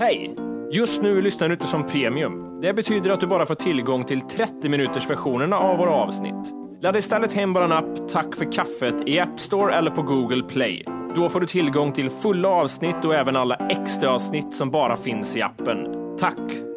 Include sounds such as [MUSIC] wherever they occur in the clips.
Hej! Just nu lyssnar du inte som premium. Det betyder att du bara får tillgång till 30 minuters versionerna av våra avsnitt. Ladda istället hem vår app Tack för kaffet i App Store eller på Google Play. Då får du tillgång till fulla avsnitt och även alla extra avsnitt som bara finns i appen. Tack!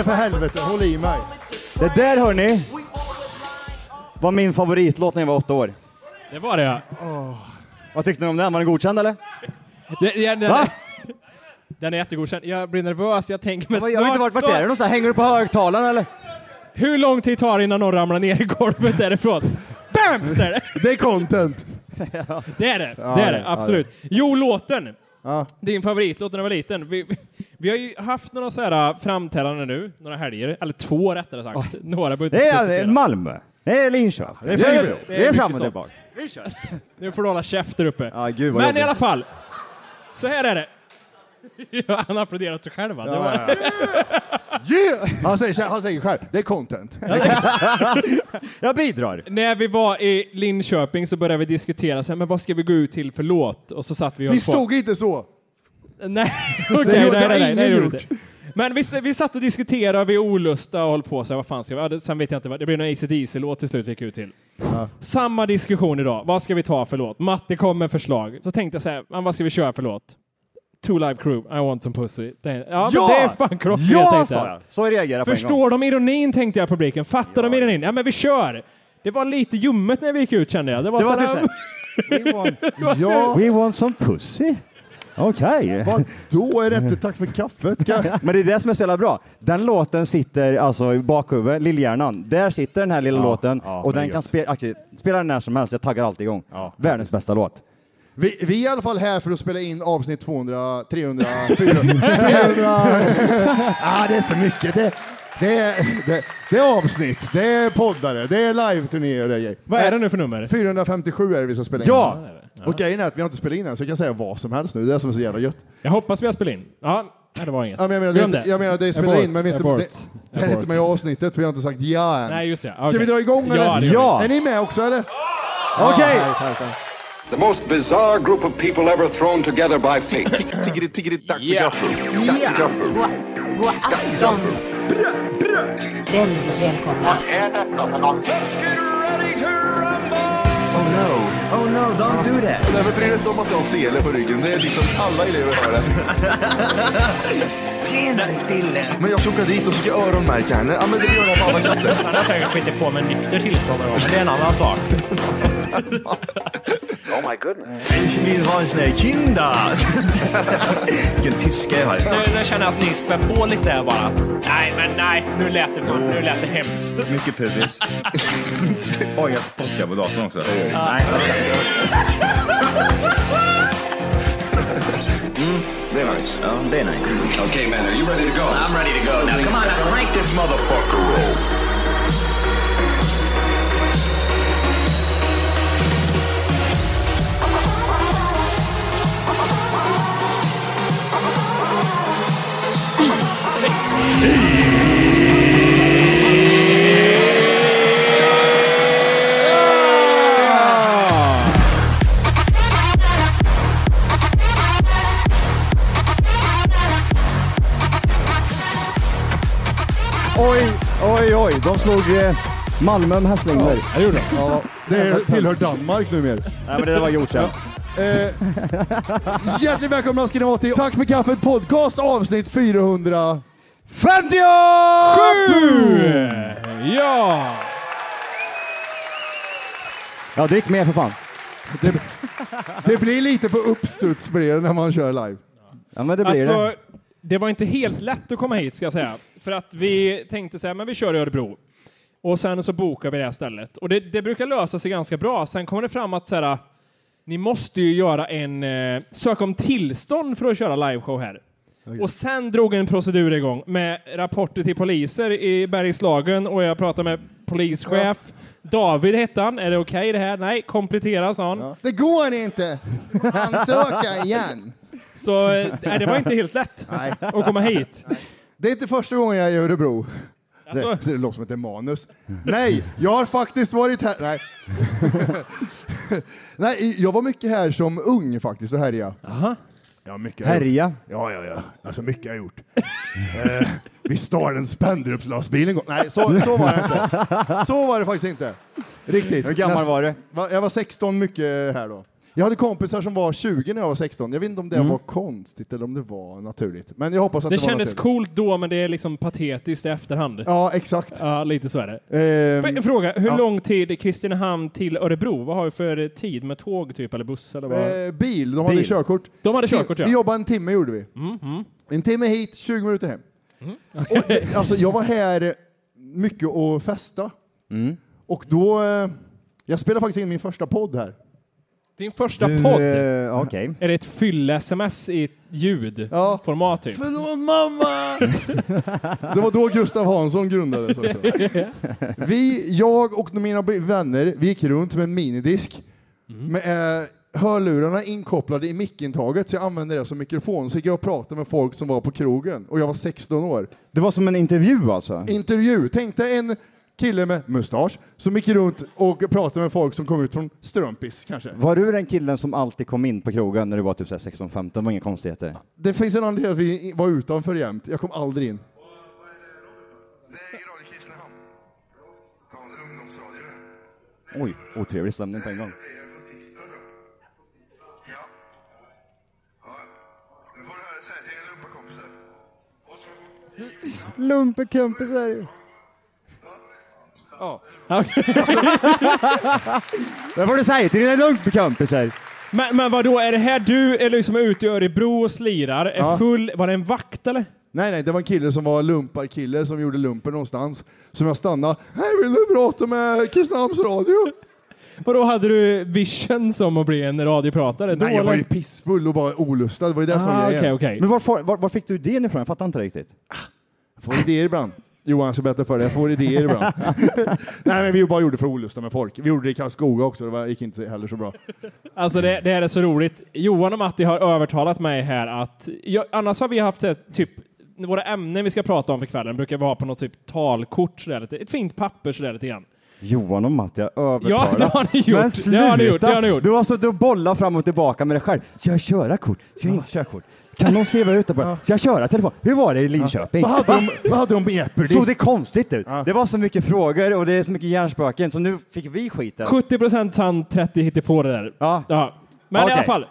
Mig för helvete, håll i mig. Det där hörni var min favoritlåt när jag var åtta år. Det var det ja. Vad tyckte ni om den? Var den godkänd eller? Det, ja, den, Va? den är jättegodkänd. Jag blir nervös, jag tänker men Jag vet inte vart, vart är du någonstans? Hänger du på högtalaren eller? Hur lång tid tar det innan någon ramlar ner i golvet därifrån? BAM! Så är det. Det är content. Det är det, Ja, det är det- det, ja, absolut. Jo, låten. Ja. Din favoritlåt när du var liten. Vi, vi har ju haft några så här framträdanden nu, några helger, eller två rättare sagt. Några behöver Det är. Malmö. Det är Linköping. Det är Det är, Flygbro. det är fram och tillbaka. Nu får du hålla käft där uppe. Ja, gud Men jobbigt. i alla fall, så här är det. [LAUGHS] Ja, han applåderar åt sig själv va? Det var, Ja, ja. [LAUGHS] Yeah! Han säger, han säger själv, det är content. [LAUGHS] Jag bidrar. När vi var i Linköping så började vi diskutera så här, men vad ska vi gå ut till för låt? Och så satt vi och Vi på. stod inte så. Nej, okej, Det gjorde- nej, det nej, nej, ingen det gjorde gjort. inte. Men vi, vi satt och diskuterade, vi olusta och höll på så här, vad fan ska vi, ja, sen vet jag inte, vad- det blev en ACDC-låt till slut vi gick ut till. Samma diskussion idag, vad ska vi ta för låt? Matte kom med förslag. Så tänkte jag så här, vad ska vi köra för låt? Two Live Crew, I want some pussy. Det, ja, Ja! men det är fan klockrent Ja, tänkte sa jag. Så reagerade jag på en gång. Förstår de ironin tänkte jag publiken. Fattar de ironin? Ja men vi kör! Det var lite ljummet när vi gick ut kände jag. Det var, Det var så typ här- såhär, [LAUGHS] Ja, We want some pussy. Okej. vad då är det inte tack för kaffet? Ska... [LAUGHS] Men det är det som är så jävla bra. Den låten sitter alltså i bakhuvudet, lillhjärnan. Där sitter den här lilla Ja, låten ja, och är den kan spela, okej, spela den när som helst. Jag taggar alltid igång. Ja, Världens bästa låt. Vi, vi är i alla fall här för att spela in avsnitt 200, 300, 400. 400. ah, det är så mycket. Det, det, är, det, det är avsnitt, det är poddare, det är live-turnéer och det är. Vad är det nu för nummer? 457 är det vi ska spela in. Ja! Och grejen är att vi har inte spelat in än, så jag kan säga vad som helst nu. Det är det som är så jävla gött. Jag hoppas vi har spelat in. Ja, nej, det var inget. Ja, men jag menar, det Glöm inte, jag menar, det är spelat Abort, in, men vi inte, abort, det, det är inte med i avsnittet, för jag har inte sagt ja än. Nej, just det. Ska vi Okej. dra igång eller? Ja, det vi. Ja! Är ni med också eller? Okej! Ja, tack, tack. The most bizarre group of people ever thrown together by fate. Tiggeri, tiggeri, dack för gaffel. För gaffel. God afton! Väldigt välkomna. Oh no, oh no, don't do that. Nej, men bry dig inte om att jag har sele på ryggen. Det är liksom alla elever har det. [LAUGHS] Senare Dille. Men jag ska åka dit och ska öronmärka henne. Ja, men det gör jag på alla katter. Han har säkert skitit på med nykter tillstånd någon gång, men det är en annan sak. [LAUGHS] oh my goodness. Ich vill ha en sån här kinda. [LAUGHS] Vilken tyska jag har. Nu, nu känner jag att ni spär på lite här bara. Nej, men nej, nu lät det, för, nu lät det hemskt. Mycket pubis. [LAUGHS] Oj, jag spottar på datorn också. Det är nice. Ja, det är nice. Okay, man, are you ready to go? I'm ready to go. Now come on, now crank this motherfucker roll. Slog eh, Malmö med hästlängder. Ja, det gjorde de. Ja, det tillhör Danmark numera. Nej, men det där var gjort sen. Eh, hjärtligt välkomna ska ni vara till Tack för kaffet podcast avsnitt 400. 50! Ja! Ja, drick mer för fan. Det blir lite på uppstuds blir det när man kör live. Ja, men det blir Alltså, det. det var inte helt lätt att komma hit ska jag säga. För att vi tänkte säga, men vi kör i Örebro. Och sen så bokar vi det här stället. Och det, det brukar lösa sig ganska bra. Sen kommer det fram att så här, ni måste ju göra en, eh, söka om tillstånd för att köra liveshow här. Och sen drog en procedur igång med rapporter till poliser i Bergslagen och jag pratade med polischef. David hette han. Är det okej det här? Nej, komplettera sa han. Det går inte! Ansöka igen! Så eh, nej, det var inte helt lätt Nej. att komma hit. Det är inte första gången jag är i Örebro. Alltså? Det, det låter som ett manus. Nej, jag har faktiskt varit här. Nej. [LAUGHS] Nej, jag var mycket här som ung faktiskt och härja. Aha. Ja, mycket har jag gjort. Härja. Ja, ja, ja. Alltså mycket har jag gjort. eh, vi stal en Spendrupslastbil en gång. Nej, så, så var det inte. Så var det faktiskt inte. Riktigt. Hur gammal Näst- var du? Va- Jag var 16 mycket här då. Jag hade kompisar som var 20 när jag var 16. Jag vet inte om det var konstigt eller om det var naturligt. Men jag hoppas att Det det, kändes coolt då, men det är liksom patetiskt i efterhand. Ja, exakt. Ja, lite så är det. Ehm, Får jag Fråga, hur ja. lång tid Kristinehamn till Örebro? Vad har vi för tid med tåg typ, eller buss? Eller vad? eh, bil, de hade Bil. körkort. De hade körkort, ja. Vi jobbade en timme gjorde vi. Mm, En timme hit, 20 minuter hem. Och det, alltså, jag var här mycket och festa. Mm. Och då... Eh, jag spelade faktiskt in min första podd här. Din första Du, podd? eh, Okej. Är det ett fyll-sms i ljudformat typ? Förlåt mamma! [LAUGHS] det var då Gustav Hansson grundades. Också. [LAUGHS] Vi, jag och mina vänner, vi gick runt med en minidisk med eh, hörlurarna inkopplade i mickintaget så jag använde det som mikrofon. Så gick jag och pratade med folk som var på krogen och jag var 16 år. Det var som en intervju alltså? Intervju. Tänk dig en kille med mustasch som gick runt och pratade med folk som kom ut från Strumpis kanske. Var du den killen som alltid kom in på krogen när du var typ så här 16-15? Det var inga konstigheter? Det finns en anledning till att vi var utanför jämt. Jag kom aldrig in. Oj, otrevlig stämning på en gång. Lumpekompisar. Ja. [LAUGHS] Det får du säga till dina lumpekompisar. Men, men vadå, är det här du är liksom ute i Örebro och slirar, är Ja. full, var det en vakt eller? Nej, nej, det var en kille som var lumparkille som gjorde lumpen någonstans. Som jag stannade. Hej, vill du prata med Kristinehamns radio? Vadå, hade du vision som att bli en radiopratare? då, Nej, jag var eller? ju pissfull och bara olustad. Det var ju det som var Ah, grejen. okej, okej. Men var, får- var, var fick du idén ifrån? Jag fattar inte riktigt. Jag får idéer ibland. Johan, ska berätta för dig. Jag får idéer ibland. [LAUGHS] nej, men vi bara gjorde för olusta med folk. Vi gjorde det i Karlskoga också. Det var, gick inte heller så bra. Alltså det, det här är så roligt. Johan och Matti har övertalat mig här att, jag, annars har vi haft typ, våra ämnen vi ska prata om för kvällen brukar vara på något typ talkort, sådär, lite, ett fint papper sådär lite grann. Johan och Matti har övertalat. Ja, det har ni gjort. Men Det sluta! har ni gjort, det har ni gjort. Du har suttit och bollat fram och tillbaka med dig själv. Ska jag köra kort? Ska jag inte köra kort? Kan någon skriva ut det bara? Ska jag köra telefon? Hur var det i Linköping? Vad hade de, [LAUGHS] vad hade de med Jeopardy? Såg det konstigt ut? Det var så mycket frågor och det är så mycket hjärnspöken så nu fick vi skiten. 70% sant, 30 hittepå det där. Ja. Ja. Men i Okej. alla fall.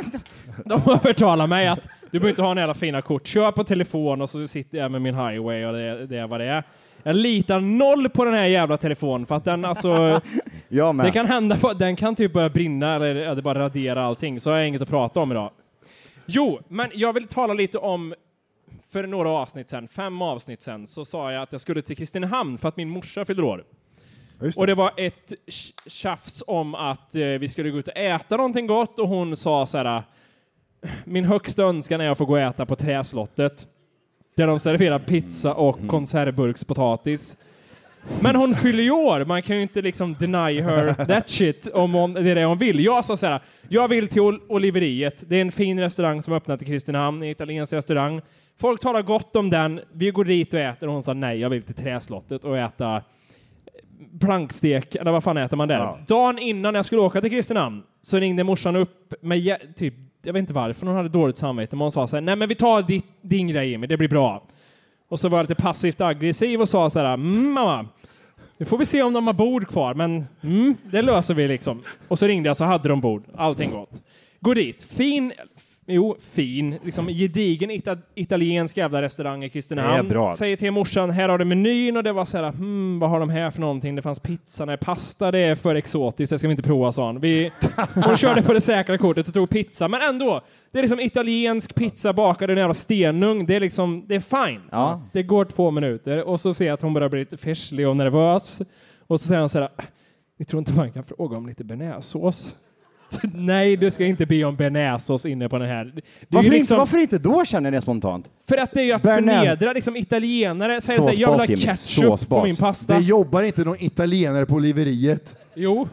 [LAUGHS] De övertalar mig att du behöver inte ha några jävla fina kort. Kör på telefon och så sitter jag med min highway och det, det är vad det är. Jag litar noll på den här jävla telefonen för att den alltså... [LAUGHS] Med. det kan hända, den kan typ börja brinna eller ja, det bara radera allting. Så har jag inget att prata om idag. Jo, men jag vill tala lite om för några avsnitt sen, fem avsnitt sen, så sa jag att jag skulle till Kristinehamn för att min morsa fyller år. Det. Och det var ett tj- tjafs om att eh, vi skulle gå ut och äta någonting gott och hon sa så här. min högsta önskan är att få gå och äta på Träslottet. Där de serverar pizza och Mm. konservburkspotatis. Men hon fyller ju år, man kan ju inte liksom deny her [LAUGHS] that shit om hon, det är det hon vill. Jag sa så här, jag vill till Ol- Oliveriet. Det är en fin restaurang som har öppnat i Kristinehamn, en italiensk restaurang. Folk talar gott om den, vi går dit och äter och hon sa nej, jag vill till Träslottet och äta plankstek, eller vad fan äter man där? Dagen innan jag skulle åka till Kristinehamn så ringde morsan upp med typ, jag vet inte varför, hon hade dåligt samvete, men hon sa så här, nej men vi tar ditt, din grej Jimmy, det blir bra. Och så var jag lite passivt aggressiv och sa så här, mm, mamma, nu får vi se om de har bord kvar, men mm, det löser vi liksom. Och så ringde jag så hade de bord, allting gott. Går dit, fin, jo, fin, liksom gedigen ita italiensk jävla restaurang i Kristinehamn. Säger till morsan, här har du menyn och det var så här, hmm, vad har de här för någonting? Det fanns pizza, nej pasta det är för exotiskt, det ska vi inte prova, sa hon. Vi, hon körde på det säkra kortet och tog pizza, men ändå. Det är liksom italiensk pizza bakad i en jävla stenugn. Det är liksom, det är fine. Ja. Det går två minuter och så ser jag att hon börjar bli lite färslig och nervös. Och så säger hon så här, ni tror inte man kan fråga om lite bearnaisesås? [LAUGHS] Nej, du ska inte be om bearnaisesås inne på den här. Det är Varför, ju inte, liksom, varför inte då känner ni spontant? För att det är ju att Bearnaise- förnedra liksom italienare. Säger så här, jag vill ha ketchup Såsbas. på min pasta. Det jobbar inte någon italienare på Oliveriet. Jo.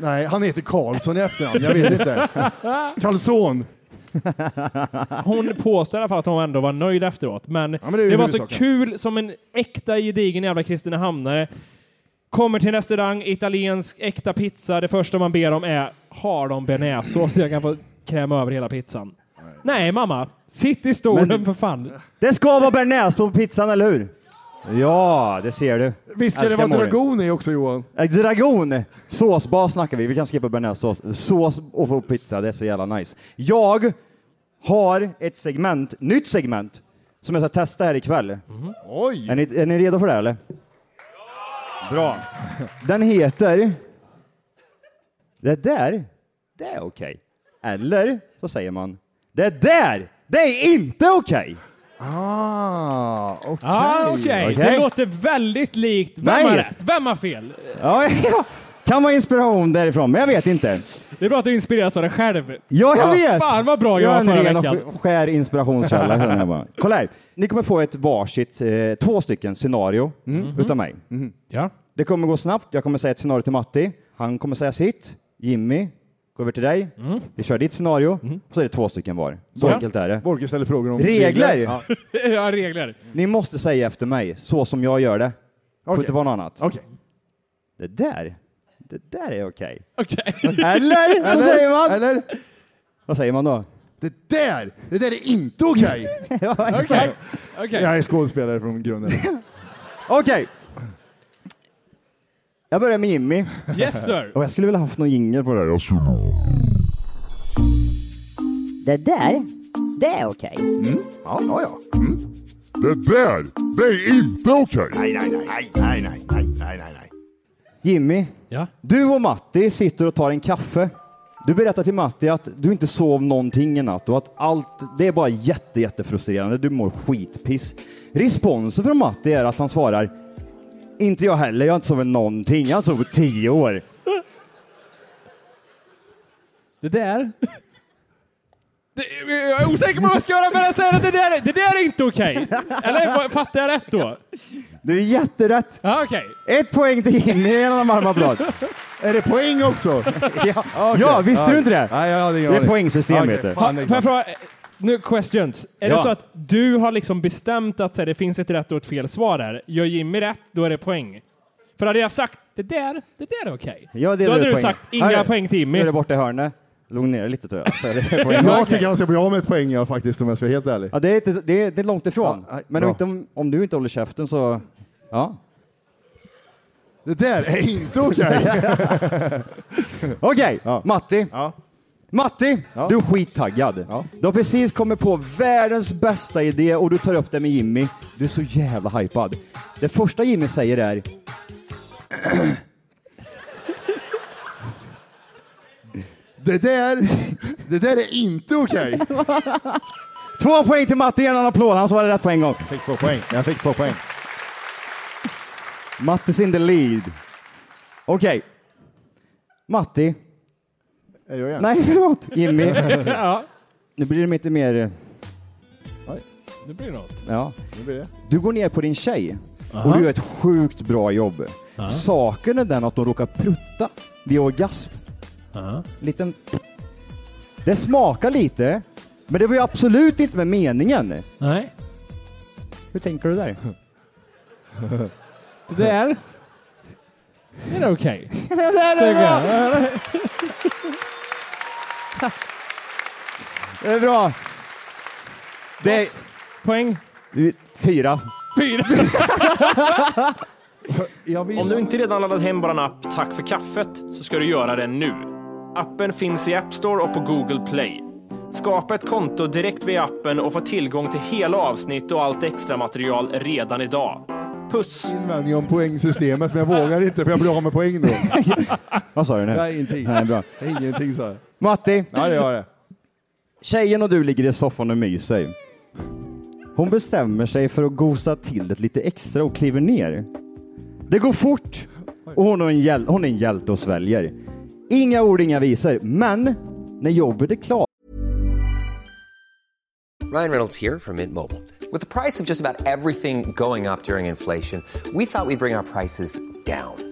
Nej, han heter Karlsson i efternamn. Jag vet inte. [LAUGHS] Karlsson. Hon påstår i alla fall att hon ändå var nöjd efteråt. Men, men det det var så kul som en äkta gedigen jävla Kristinehamnare. Kommer till en restaurang, italiensk äkta pizza. Det första man ber om är har de bearnaisesås så jag kan få kräma över hela pizzan. Nej mamma, sitt i stolen Men- för fan. Det ska vara bearnaise på pizzan, eller hur? Ja, det ser du. Visst ska det Älskar vara dragon i också Johan? Eh, Dragon! Såsbas snackar vi. Vi kan skippa bearnaisesås. Sås och få pizza, det är så jävla nice. Jag har ett segment, nytt segment, som jag ska testa här ikväll. Oj! Är ni, är ni redo för det eller? Bra. Den heter Det där, det är okej. Eller så säger man Det där, det är inte okej. Ah, okej. Ah, Okej, Okej. det låter väldigt likt. Vem Nej. har rätt? Vem har fel? Ja, [LAUGHS] ja, kan vara inspiration därifrån, men jag vet inte. Det är bra att du inspireras av dig själv. Ja, jag vet! Fan vad bra jag, jag är var en förra ren och veckan. sk- skär inspirationskälla. känner jag bara. [LAUGHS] Kolla här, ni kommer få ett varsitt, eh, två stycken scenario utav mig. Ja. Det kommer gå snabbt. Jag kommer säga ett scenario till Matti. Han kommer säga sitt. Jimmy, gå över till dig. Vi kör ditt scenario. Och så är det två stycken var. Så Ja. enkelt är det. Borke ställer frågor om Regler! Ja. [LAUGHS] ja, regler. Ni måste säga efter mig, så som jag gör det. Får Okej. inte vara något annat. Okej. Det där, det där är okej. Okej. [LAUGHS] Eller? Vad säger man? Eller? Vad säger man då? Det där, det där är inte okej. [LAUGHS] ja, exakt. Okej. Jag är skådespelare från grunden. [LAUGHS] Okej. Jag börjar med Jimmy. Yes sir. Och jag skulle vilja haft någon jingel på det här. Det där, det är okej. Mm. Ja, ja, ja. Mm. Det där, det är inte okej. Nej, nej, nej, nej, nej, nej, nej, nej. Jimmy, Ja. du och Matti sitter och tar en kaffe. Du berättar till Matti att du inte sov någonting i natt och att allt, det är bara jätte, jättefrustrerande. Du mår skitpiss. Responsen från Matti är att han svarar inte jag heller, jag har inte sovit någonting. Jag har inte sovit på tio år. Det där. Det, jag är osäker på vad jag ska göra, men jag säger att det där, är- det där är inte okej. Eller vad- fattar jag rätt då? Du är jätterätt. Ja, okej. Ett poäng till Jimmy, en varm applåd. Är det poäng också? [LAUGHS] [LAUGHS] Ja, Okej. ja visste du inte det? Nej, jag hade ingen Det är poängsystem, vet du. det får jag fråga, nu questions. Är Ja. det så att du har liksom bestämt att så här, det finns ett rätt och ett fel svar där? Gör Jimmy rätt, då är det poäng. För hade jag sagt det där, det där är okej. Ja, det då är hade det du poäng. sagt inga Här, poäng till Nu är Jimmy. det borta i hörnet. Lugn ner lite tror jag. [LAUGHS] Jag tycker han ska bli av med ett poäng ja, faktiskt om jag ska vara helt ärlig. Ja, det, är inte, det, är, det är långt ifrån. Ja, Men inte, om, om du inte håller käften så... Ja. Det där är inte okej. [LAUGHS] Okej, Ja. Matti. Ja. Matti, Ja. du är skittaggad. Ja. Du har precis kommit på världens bästa idé och du tar upp det med Jimmy. Du är så jävla hypad. Det första Jimmy säger är... [CLEARS THROAT] Det där, det där är inte okej. [LAUGHS] Två poäng till Matti, en applåd. Han svarade rätt på en gång. Jag fick två poäng. Jag fick två poäng. Mattis in the lead. Okej. Matti. Är jag igen? Nej, förlåt. Jimmy. [LAUGHS] ja. Nu blir det lite mer... Det blir något. Ja. Nu blir det. Du går ner på din tjej Aha. och du gör ett sjukt bra jobb. Saken är den att de råkar prutta vid orgasm. Ja. Liten... Det smakar lite, men det var ju absolut inte med meningen. Nej. Hur tänker du där? Det där... Det är okej. [LAUGHS] det är bra! Det är bra. Det är... Poäng. Fyra. Fyra. [LAUGHS] Jag vill... Om du inte redan laddat hem vår app Tack för kaffet så ska du göra det nu. Appen finns i App Store och på Google Play. Skapa ett konto direkt via appen och få tillgång till hela avsnitt och allt extra material redan idag. Puss! Invändning om poängsystemet, men jag vågar inte för jag blir av med poäng då. [LAUGHS] Vad sa du nu? Nej, ingenting. Nej, bra. Ingenting sa jag. Matti, Ja, det gör det. tjejen och du ligger i soffan och myser. Hon bestämmer sig för att gosa till det lite extra och kliver ner. Det går fort och hon är en, hjäl- hon är en hjälte och sväljer. Inga ord, inga visor, men när jobbet är klart Ryan Reynolds här från Mint Mobile. Med priset på nästan allt som går upp under inflationen, trodde vi att vi skulle bring våra priser down.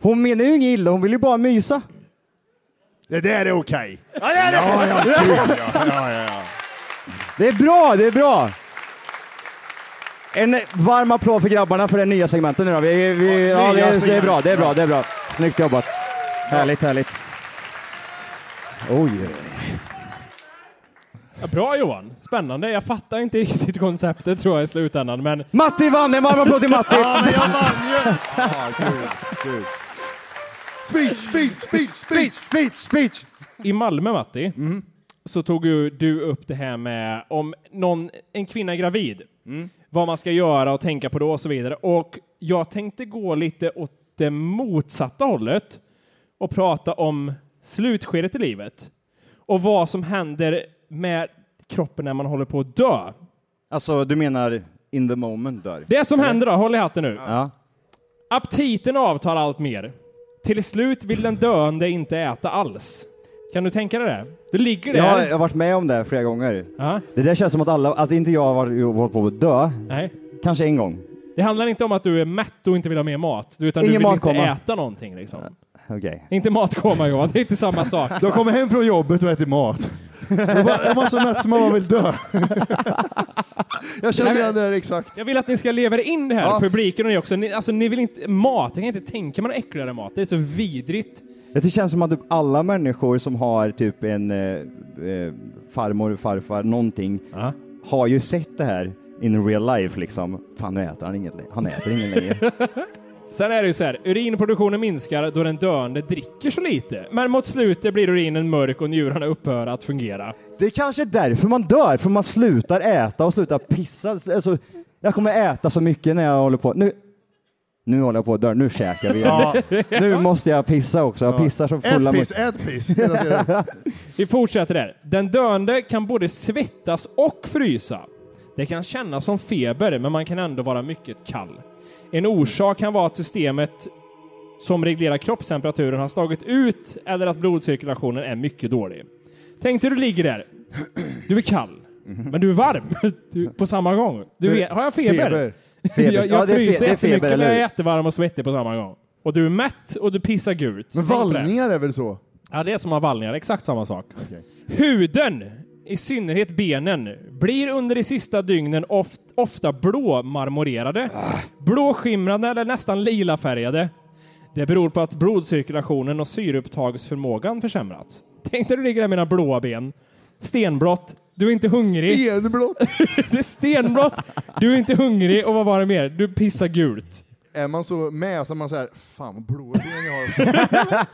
Hon menar ju inget illa, hon vill ju bara mysa. Det där är okej. Ja, det är det. Ja, ja, kul, ja. ja, ja, ja. Det är bra, det är bra. En varm applåd för grabbarna för det nya segmentet nu då. Vi, vi, ja, det, är, det är bra, det är bra, det är bra. Snyggt jobbat. Härligt, härligt. Oj. Ja, bra Johan. Spännande. Jag fattar inte riktigt konceptet tror jag i slutändan, men... Matti vann! En varm applåd till Matti! Ja, men jag vann ju! [LAUGHS] Ja, kul, kul. Speech, speech, speech, speech, speech, speech. I Malmö, Matti, så tog ju du upp det här med om någon, en kvinna är gravid, vad man ska göra och tänka på då och så vidare. Och jag tänkte gå lite åt det motsatta hållet och prata om slutskedet i livet och vad som händer med kroppen när man håller på att dö. Alltså, du menar in the moment där? Det som händer då, håll i hatten nu. Ja. Aptiten avtar allt mer. Till slut vill den döende inte äta alls. Kan du tänka dig det? Du ligger där. Jag har, jag har varit med om det flera gånger. Ja. Det där känns som att alla, alltså inte jag har varit hållit på att dö. Nej. Kanske en gång. Det handlar inte om att du är mätt och inte vill ha mer mat, utan Ingen du vill matkoma. inte äta någonting. Liksom. Okej. Inte matkoma Johan, det är inte samma sak. Du kommit hem från jobbet och ätit mat. [LAUGHS] Då var- är man så mätt som man vill dö. [LAUGHS] Jag känner igen det där exakt. Jag vill att ni ska leva er in det här, Ja. publiken och ni också. Ni, alltså, ni vill inte, mat, jag kan inte tänka mig någon äckligare mat. Det är så vidrigt. Det känns som att typ alla människor som har typ en eh, eh, farmor, farfar, någonting, har ju sett det här in real life liksom. Fan, nu äter han inget längre. Han äter inget längre. [LAUGHS] Sen är det ju så här, urinproduktionen minskar då den döende dricker så lite. Men mot slutet blir urinen mörk och njurarna upphör att fungera. Det är kanske därför man dör, för man slutar äta och slutar pissa. Alltså, jag kommer äta så mycket när jag håller på. Nu, nu håller jag på att dö, nu käkar vi. Ja. [LAUGHS] Nu måste jag pissa också. Jag pissar som fulla Ät piss, ät piss. hela tiden. Vi fortsätter där. Den döende kan både svettas och frysa. Det kan kännas som feber, men man kan ändå vara mycket kall. En orsak kan vara att systemet som reglerar kroppstemperaturen har slagit ut eller att blodcirkulationen är mycket dålig. Tänk dig du ligger där. Du är kall, men du är varm [LAUGHS] du, på samma gång. Du vet, har jag feber? Feber. [LAUGHS] Feber. Jag, Ja, jag fe- fryser jättemycket, men jag är jättevarm och svettig på samma gång. Och du är mätt och du pissar gult. Men vallningar är väl så? Ja, det är som att ha vallningar. Exakt samma sak. Huden i synnerhet benen, blir under de sista dygnen oft, ofta blåmarmorerade, blåskimrande eller nästan lilafärgade. Det beror på att blodcirkulationen och syreupptagsförmågan försämrats. Tänk dig du ligger där med dina blåa ben. Stenblått. Du är inte hungrig. Stenblått? [LAUGHS] det är stenblått. Du är inte hungrig och vad var det mer? Du pissar gult. Är man så med så är man såhär, fan vad blåa ben jag har.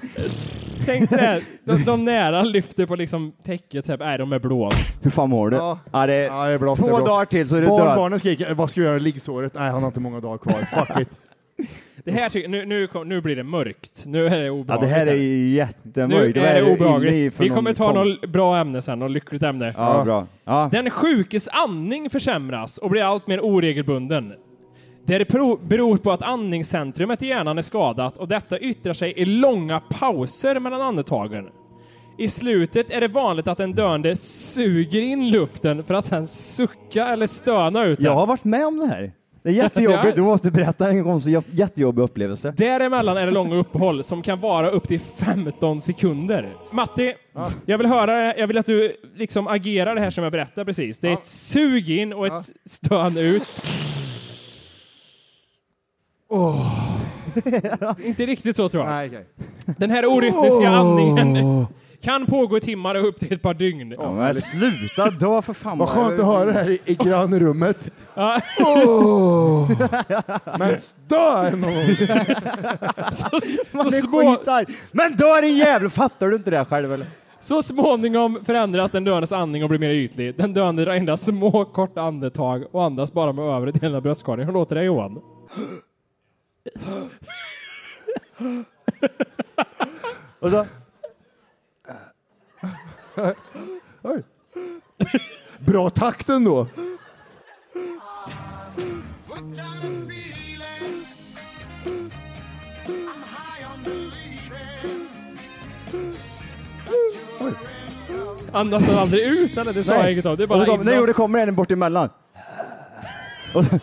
[LAUGHS] Tänk dig det. De, de nära lyfter på liksom täcket. Typ. Nej, de är blå. Hur fan mår du? Ja. Ja, det är, Ja, det är blått, två det är blått. dagar till så är du Barn, död. barnen skriker, vad ska jag göra? Liggsåret? Nej, han har inte många dagar kvar. Fuck it. Det här tycker, nu, nu, kom, nu blir det mörkt. Nu är det Ja, obehagligt. det här är Nu jättemörkt. Vad är det inne i obehagligt. för Vi någon kommer ta konst? något bra ämne sen, något lyckligt ämne. Ja, bra. Ja. Den sjukes andning försämras och blir allt mer oregelbunden. Det beror på att andningscentrumet i hjärnan är skadat och detta yttrar sig i långa pauser mellan andetagen. I slutet är det vanligt att den döende suger in luften för att sen sucka eller stöna ut den. Jag har varit med om det här. Det är [LAUGHS] jättejobbigt. Ja. Du måste berätta en konstig, jättejobbig upplevelse. Däremellan är det långa uppehåll som kan vara upp till 15 sekunder. Matti, jag vill höra, jag vill att du liksom agerar det här som jag berättar precis. Det är ett sug in och ett stön ut. [LAUGHS] Inte riktigt så tror jag. Nej, okej. Den här orytmiska andningen [LAUGHS] kan pågå i timmar och upp till ett par dygn. Ja, men sluta dö för fan. Vad skönt att höra det här i, i grannrummet. [LAUGHS] Ja. Åh! Men dö någon gång! Så, Man så, är små, skitarg. Men dö din jävel! Fattar du inte det själv eller? så småningom förändras den döendes andning och blir mer ytlig. Den döende drar endast små korta andetag och andas bara med övre delen av bröstkorgen. Hur låter det Johan? Och så? Oj. Bra takt ändå. Andas den aldrig ut eller? Det sa jag inget om. Det är Och så bara nej, jo, det kommer en bort emellan. Och så-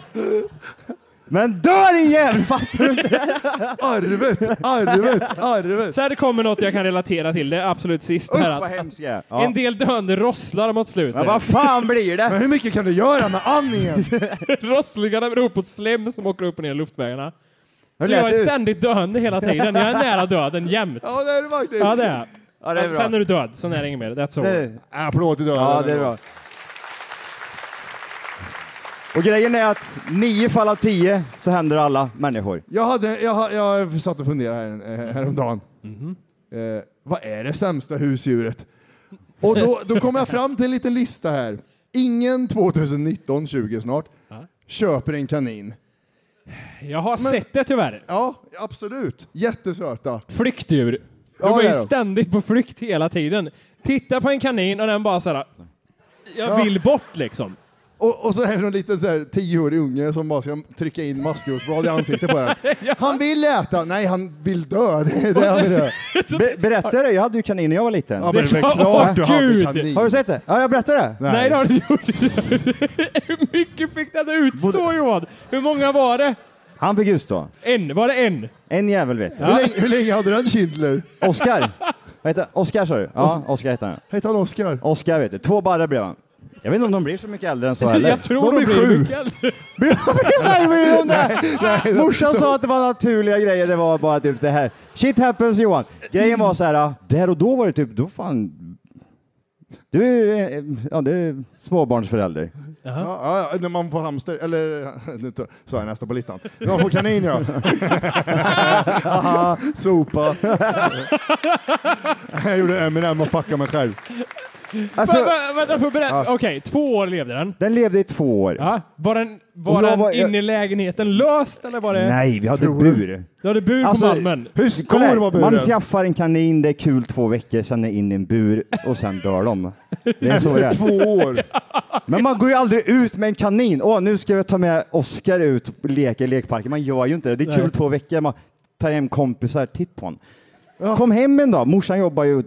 Men dö din jävel! Fattar du inte? [LAUGHS] Arvet, arvet, arvet. Så här det kommer något jag kan relatera till. Det är absolut sist här. Usch vad Att hemskt jag är. Ja. En del döende rosslar mot slutet. Men vad fan blir det? Men hur mycket kan du göra med andningen? [LAUGHS] Rosslingarna beror på slem som åker upp och ner i luftvägarna. Så jag är ständigt döende hela tiden. Jag är nära döden jämt. Ja, det är det faktiskt. Ja, det är. Ja, det är bra. Sen är du död, sen är det inget mer. That's. Det- Applåd till döden. Ja, det är bra. Och grejen är att nio fall av tio så händer alla människor. Jag, hade, jag, jag satt och funderade här, eh, häromdagen. Eh, vad är det sämsta husdjuret? Och då, då kom jag fram till en liten lista här. Ingen 2019, 20 snart, köper en kanin. Jag har sett det tyvärr. Ja, absolut. Jättesöta. Flyktdjur. De Ja, är det ju ständigt på flykt hela tiden. Titta på en kanin och den bara såhär... Jag Ja. vill bort liksom. Och, och så är det en liten så här, tioårig unge som bara ska trycka in maskrosblad i ansiktet på den. [LAUGHS] Han vill äta, nej han vill dö. [LAUGHS] Det är det han vill göra. [LAUGHS] Be berättade jag det? Jag hade ju kanin när jag var liten. Ja, men det är klart du hade Gud. kanin. Har du sett det? Ja, jag berättade det. Nej, det har du inte gjort. Hur mycket fick den utstå Johan? Hur många var det? Han fick utstå. En? Var det en? En jävel vet jag. Hur, länge, hur länge hade den Schindler? Oskar. Oskar sa du? Ja, Oskar heter han. Hette han Oskar? Oskar vet du. Två barrar blev han. Jag vet inte om de blir så mycket äldre än så [LAUGHS] heller. Jag tror De de, blir sju. mycket äldre. [LAUGHS] Nej, men om det. Morsan sa att det var naturliga grejer, det var bara typ det här. Shit happens Johan. Grejen var så här, där och då var det typ, då fan... Du är, ja, du är småbarnsförälder. Ja, ja, ja, när man får hamster, eller [LAUGHS] nu så är jag nästa på listan. När man får kanin ja. Haha, sopa. jag gjorde Eminem och fuckade mig själv. Alltså, Vä- vä- Vänta, berätta? Ja. Okej, två år levde den. den levde i två år. Ja. Var den, var den var- jag- inne i lägenheten löst eller var det... Nej, vi hade Tror bur. Du hade bur Alltså, på Malmen. Stor var man buren? skaffar en kanin, det är kul två veckor, sen är in i en bur och sen dör de. Det är så det Efter två år. Men man går ju aldrig ut med en kanin. Åh, nu ska jag ta med Oskar ut och leka i lekparken. Man gör ju inte det. Det är kul Nej. två veckor. Man tar hem kompisar, titt på honom. Kom hem en dag. Morsan jobbar ju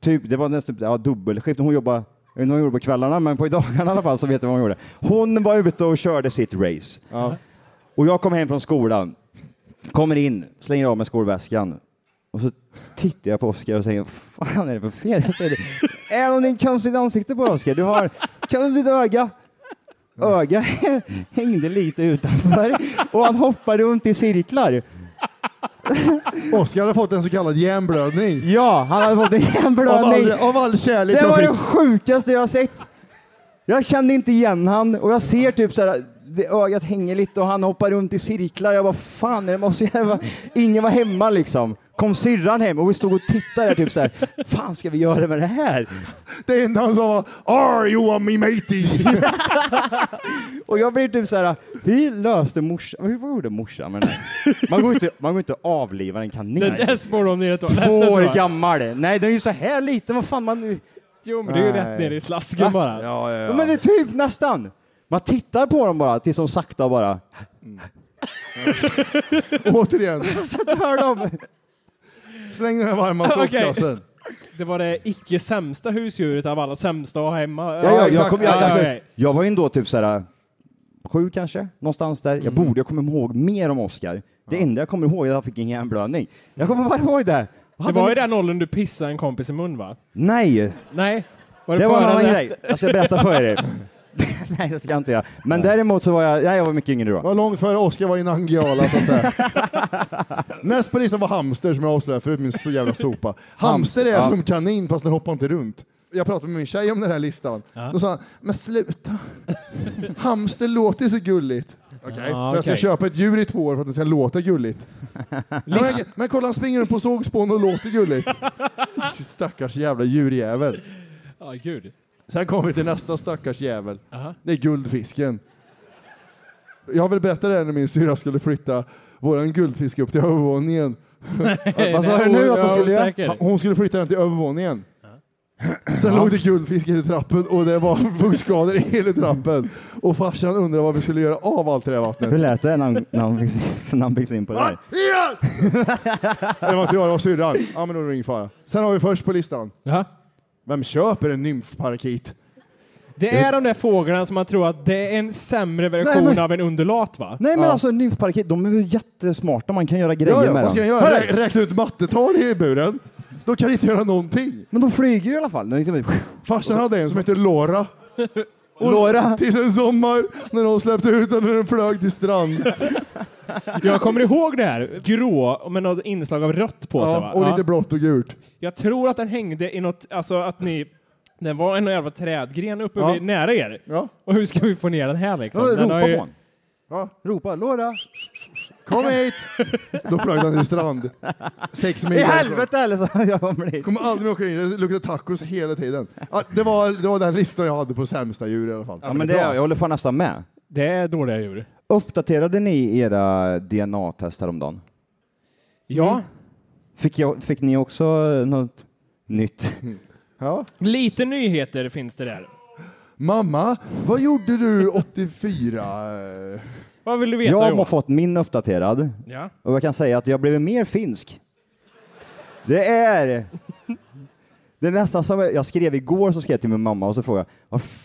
typ, det var nästan ja, dubbelskift. Hon jobbar, jag vet inte vad hon gjorde på kvällarna, men på [LAUGHS] dagarna i alla fall så vet jag vad hon gjorde. Hon var ute och körde sitt race. Ja. Och jag kom hem från skolan, kommer in, slänger av mig skolväskan och så tittar jag på Oskar och säger, vad fan är det för fel? Jag säger, är någonting konstigt ansikte på Oskar. Du har konstigt öga. Öga [LAUGHS] hängde lite utanför och han hoppar runt i cirklar. [LAUGHS] Oskar hade fått en så kallad hjärnblödning. Ja, han hade fått en Av hjärnblödning. all, av all kärlek Det var det sjukaste jag har sett. Jag kände inte igen han och jag ser typ så här, det ögat hänger lite och han hoppar runt i cirklar. Jag bara, fan är det måste jag? Ingen var hemma liksom. Kom syrran hem och vi stod och tittade typ så här, [LAUGHS] fan ska vi göra med det här? Det enda han sa var Are you on me matey? [LAUGHS] Och jag blir typ så här, hur löste morsan, hur vad gjorde morsan med det här? Man går inte, man går inte och avlivar en kanin. Den där spår de ner i Två toaletten. år tror jag. gammal. Nej, den är ju så här liten, vad fan man... Jo, men det är ju Nej. rätt ner i slasken Va? bara. Ja, ja, Ja, men det är typ nästan. Man tittar på dem bara tills de sakta bara... [LAUGHS] Återigen, Så dör de. Släng den varma [LAUGHS] Okej. soppkassen. Det var det icke sämsta husdjuret av alla sämsta att ha hemma. Ja, ja, jag, exakt. kom, jag, Ja, alltså, okej. jag var ju ändå typ såhär sju kanske, någonstans där. Jag borde komma ihåg mer om Oscar. Det enda jag kommer ihåg är att jag fick en hjärnblödning. Jag kommer bara ihåg det. Det var ju den åldern du pissade en kompis i mun va? Nej, Nej. Var det, det var en före annan eller grej. efter? Jag ska berätta för er. [LAUGHS] Nej, det ska jag inte göra. Men däremot så var jag, nej, jag var mycket yngre då. var långt före Oskar var i Nangijala så att säga. [LAUGHS] Näst på listan var hamster som jag avslöjade förut, min så jävla sopa. Hamster är ja. som kanin fast den hoppar inte runt. Jag pratade med min tjej om den här listan. Då sa han, men sluta. [LAUGHS] hamster låter så gulligt. Okej, Ja, så jag ska okej. köpa ett djur i två år för att det ska låta gulligt. men, men kolla, han springer runt på sågspån och låter gulligt. Stackars jävla djurjävel. Ja, gud. Sen kommer vi till nästa stackars jävel. Aha. Det är guldfisken. Jag har väl berättat det här när min syrra skulle flytta våran guldfisk upp till övervåningen. [LAUGHS] Vad sa du nu att de skulle göra? Hon skulle flytta den till övervåningen. Sen låg det guldfisk i trappen och det var fuktskador i hela trappen. Och farsan undrade vad vi skulle göra av allt det där vattnet. Hur lät det när han, när han, fick, när han fick sig in på det här? Yes! det var inte jag, det var syrran. Ja men då är det ingen fara. Sen har vi först på listan. Ja. Vem köper en nymfparakit? Det är de där fåglarna som man tror att det är en sämre version men- av en undulat va? Nej men Ja. alltså nymfparakit, de är väl jättesmarta, man kan göra grejer Ja, ja, med vad ska dem. jag göra? Hörru! Rä- Räkna ut mattetal i buren? Då kan inte göra någonting. Men de flyger ju i alla fall. De liksom- Farsan hade en som heter Laura. [LAUGHS] Och. [LAUGHS] Tills en sommar när de släppte ut den och den flög till strand. Jag kommer ihåg det här, grå med något inslag av rött på sig Ja, va? och lite blått och gult. Jag tror att den hängde i något, alltså att ni, den var en jävla trädgren uppe Ja. vid, nära er. Ja. Och hur ska vi få ner den här liksom? Ja, den ropa på honom. Ja. Ropa, Laura! Kom hit! Då flög den till strand. Sex mil I därifrån. helvete eller så jag var. Kommer aldrig mer åka in, det luktar tacos hela tiden. Ja, det, var, det var den listan jag hade på sämsta djur i alla fall. Ja, men det, jag håller fan nästan med. Det är dåliga djur. Uppdaterade ni era DNA-test häromdagen? Ja, Fick, jag, fick ni också något nytt? [LAUGHS] Ja. lite nyheter finns det där. Mamma, vad gjorde du 84? Vad vill du veta Jag har Johan? fått min uppdaterad Ja. och jag kan säga att jag blev mer finsk. Det är... Det är nästan som jag skrev igår så skrev jag till min mamma och så frågade jag "Vad f-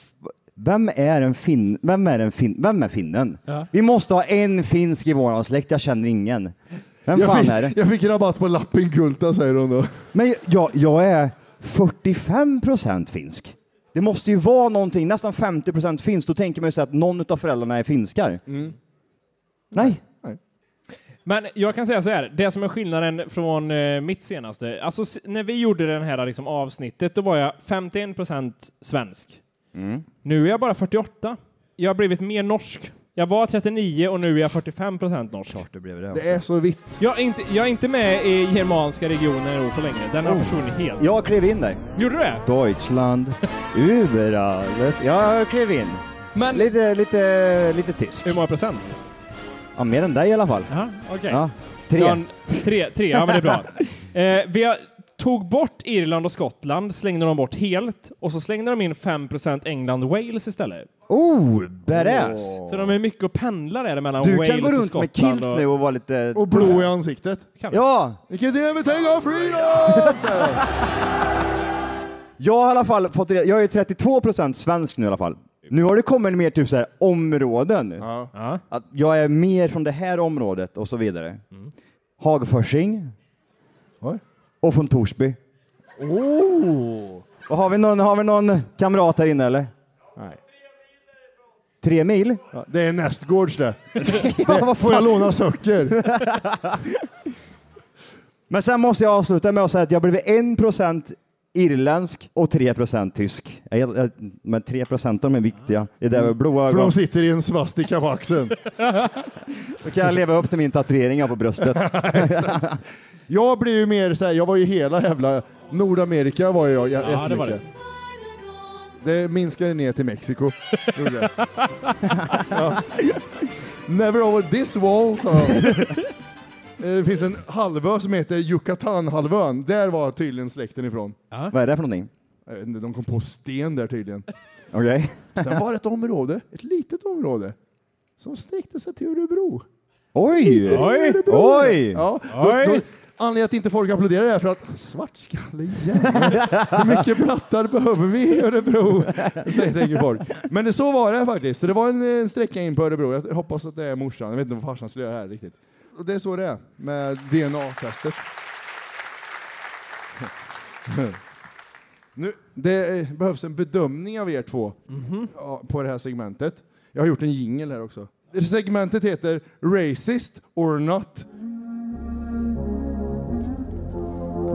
vem är en fin, vem är en fin, vem är finnen? Ja. Vi måste ha en finsk i våran släkt, jag känner ingen. Vem Jag fan fick, är det? jag fick rabatt på Lappinkulta säger hon då. Men jag, jag är 45 procent finsk. Det måste ju vara någonting, nästan 50 procent finsk. Då tänker man ju sig att någon av föräldrarna är finskar. Nej. Men jag kan säga så här, det som är skillnaden från eh, mitt senaste, alltså när vi gjorde den här liksom, avsnittet, då var jag 51% svensk. Nu är jag bara 48. Jag har blivit mer norsk. Jag var 39 och nu är jag 45% norsk. Klart det blev det. Det är så vitt. Jag är inte, jag är inte med i germanska regionen på längre. Den har försvunnit helt. Jag klev in där. Gjorde du det? Deutschland, über alles. Jag klev in. Men Lite, lite, lite tysk. hur många procent? Ja, mer än dig i alla fall. Jaha, okej. Ja, tre. Ja, en- tre, tre, ja men det är bra. [LAUGHS] Eh, vi har, tog bort Irland och Skottland, slängde de bort helt, och så slängde de in 5% England och Wales istället. Oh, badass! Så de är mycket och pendlar där mellan Du Wales kan gå och runt med Skottland. kilt nu och vara lite... Och blå i ansiktet. Kan? Ja! Vilket everything of freedom! säger [LAUGHS] de. Jag har i alla fall fått reda- jag är 32 procent svensk nu i alla fall. Nu har det kommit mer typ så här områden. Ja. Ja. Att jag är mer från det här området och så vidare. Hagforsing Oj. och från Torsby. Oh. Och har, vi någon, har vi någon kamrat här inne eller? Nej. Tre mil? Ja, det är nästgårds [LAUGHS] det. Det får jag låna socker? [LAUGHS] Men sen måste jag avsluta med att säga att jag blev 1% irländsk och 3% tysk. Jag, jag, men 3% är viktiga. Det är där med blåa För ögon. de sitter i en svastika på axeln. [LAUGHS] Då kan jag leva upp till min tatuering på bröstet. [LAUGHS] Jag blev ju mer så här, jag var ju hela jävla Nordamerika var jag Ja, jättemycket. det var det. Det minskade ner till Mexiko. [LAUGHS] Ja. Never over this wall. Eh, Det finns en halvö som heter Yucatan-halvön. Där var tydligen släkten ifrån. Vad är det för någonting? Jag vet inte, de kom på sten där tydligen. [LAUGHS] Okej. Sen var det ett område, ett litet område, som sträckte sig till Örebro. Oj! Oj! Oj! Ja, då, Oj. då, anledningen att inte folk applåderar är för att svartskalle jävlar, hur mycket plattar behöver vi i Örebro? Säger tänker folk. Men det, så var det faktiskt. Så det var en, en sträcka in på Örebro. Jag hoppas att det är morsan. Jag vet inte vad farsan skulle göra här riktigt. Och det är så det är med DNA-testet. Nu, det eh, behövs en bedömning av er två ja, på det här segmentet. Jag har gjort en jingel här också. Segmentet heter Racist or not.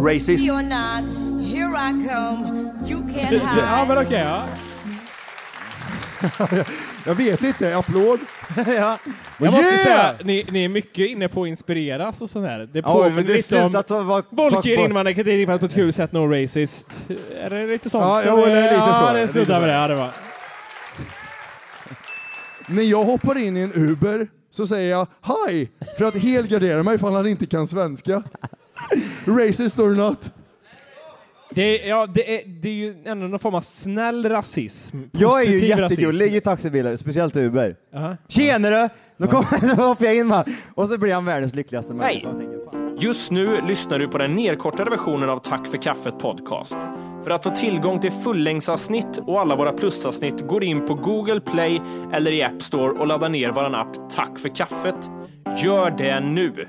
Racist. You're not, here I come. You can't [LAUGHS] Ja, hide. men okej. ja. [LAUGHS] Jag vet inte, applåd. [LAUGHS] ja. Jag måste Yeah! säga, ni, ni är mycket inne på att inspireras och sånt här. Det påminner men det är lite om slutat att vara... Volker invandrarkritik på ett kul sätt, no racist. Är det lite sånt? Ja, jo, det är lite så. Ja, Det är det lite snuddar så. med det. Ja, det var. När jag hoppar in i en Uber så säger jag hi för att helgardera mig ifall han inte kan svenska. [LAUGHS] Racist or not. Det är, ja, det, är, det är ju ändå någon form av snäll rasism. Jag är ju Positiv jättegullig i taxibilar, speciellt Uber. Aha. Tjenare! Då, kommer, [LAUGHS] då hoppar jag in va? och så blir han världens lyckligaste Hej! Just nu lyssnar du på den nedkortade versionen av Tack för kaffet podcast. För att få tillgång till fullängdsavsnitt och alla våra plusavsnitt går in på Google Play eller i App Store och laddar ner vår app Tack för kaffet. Gör det nu!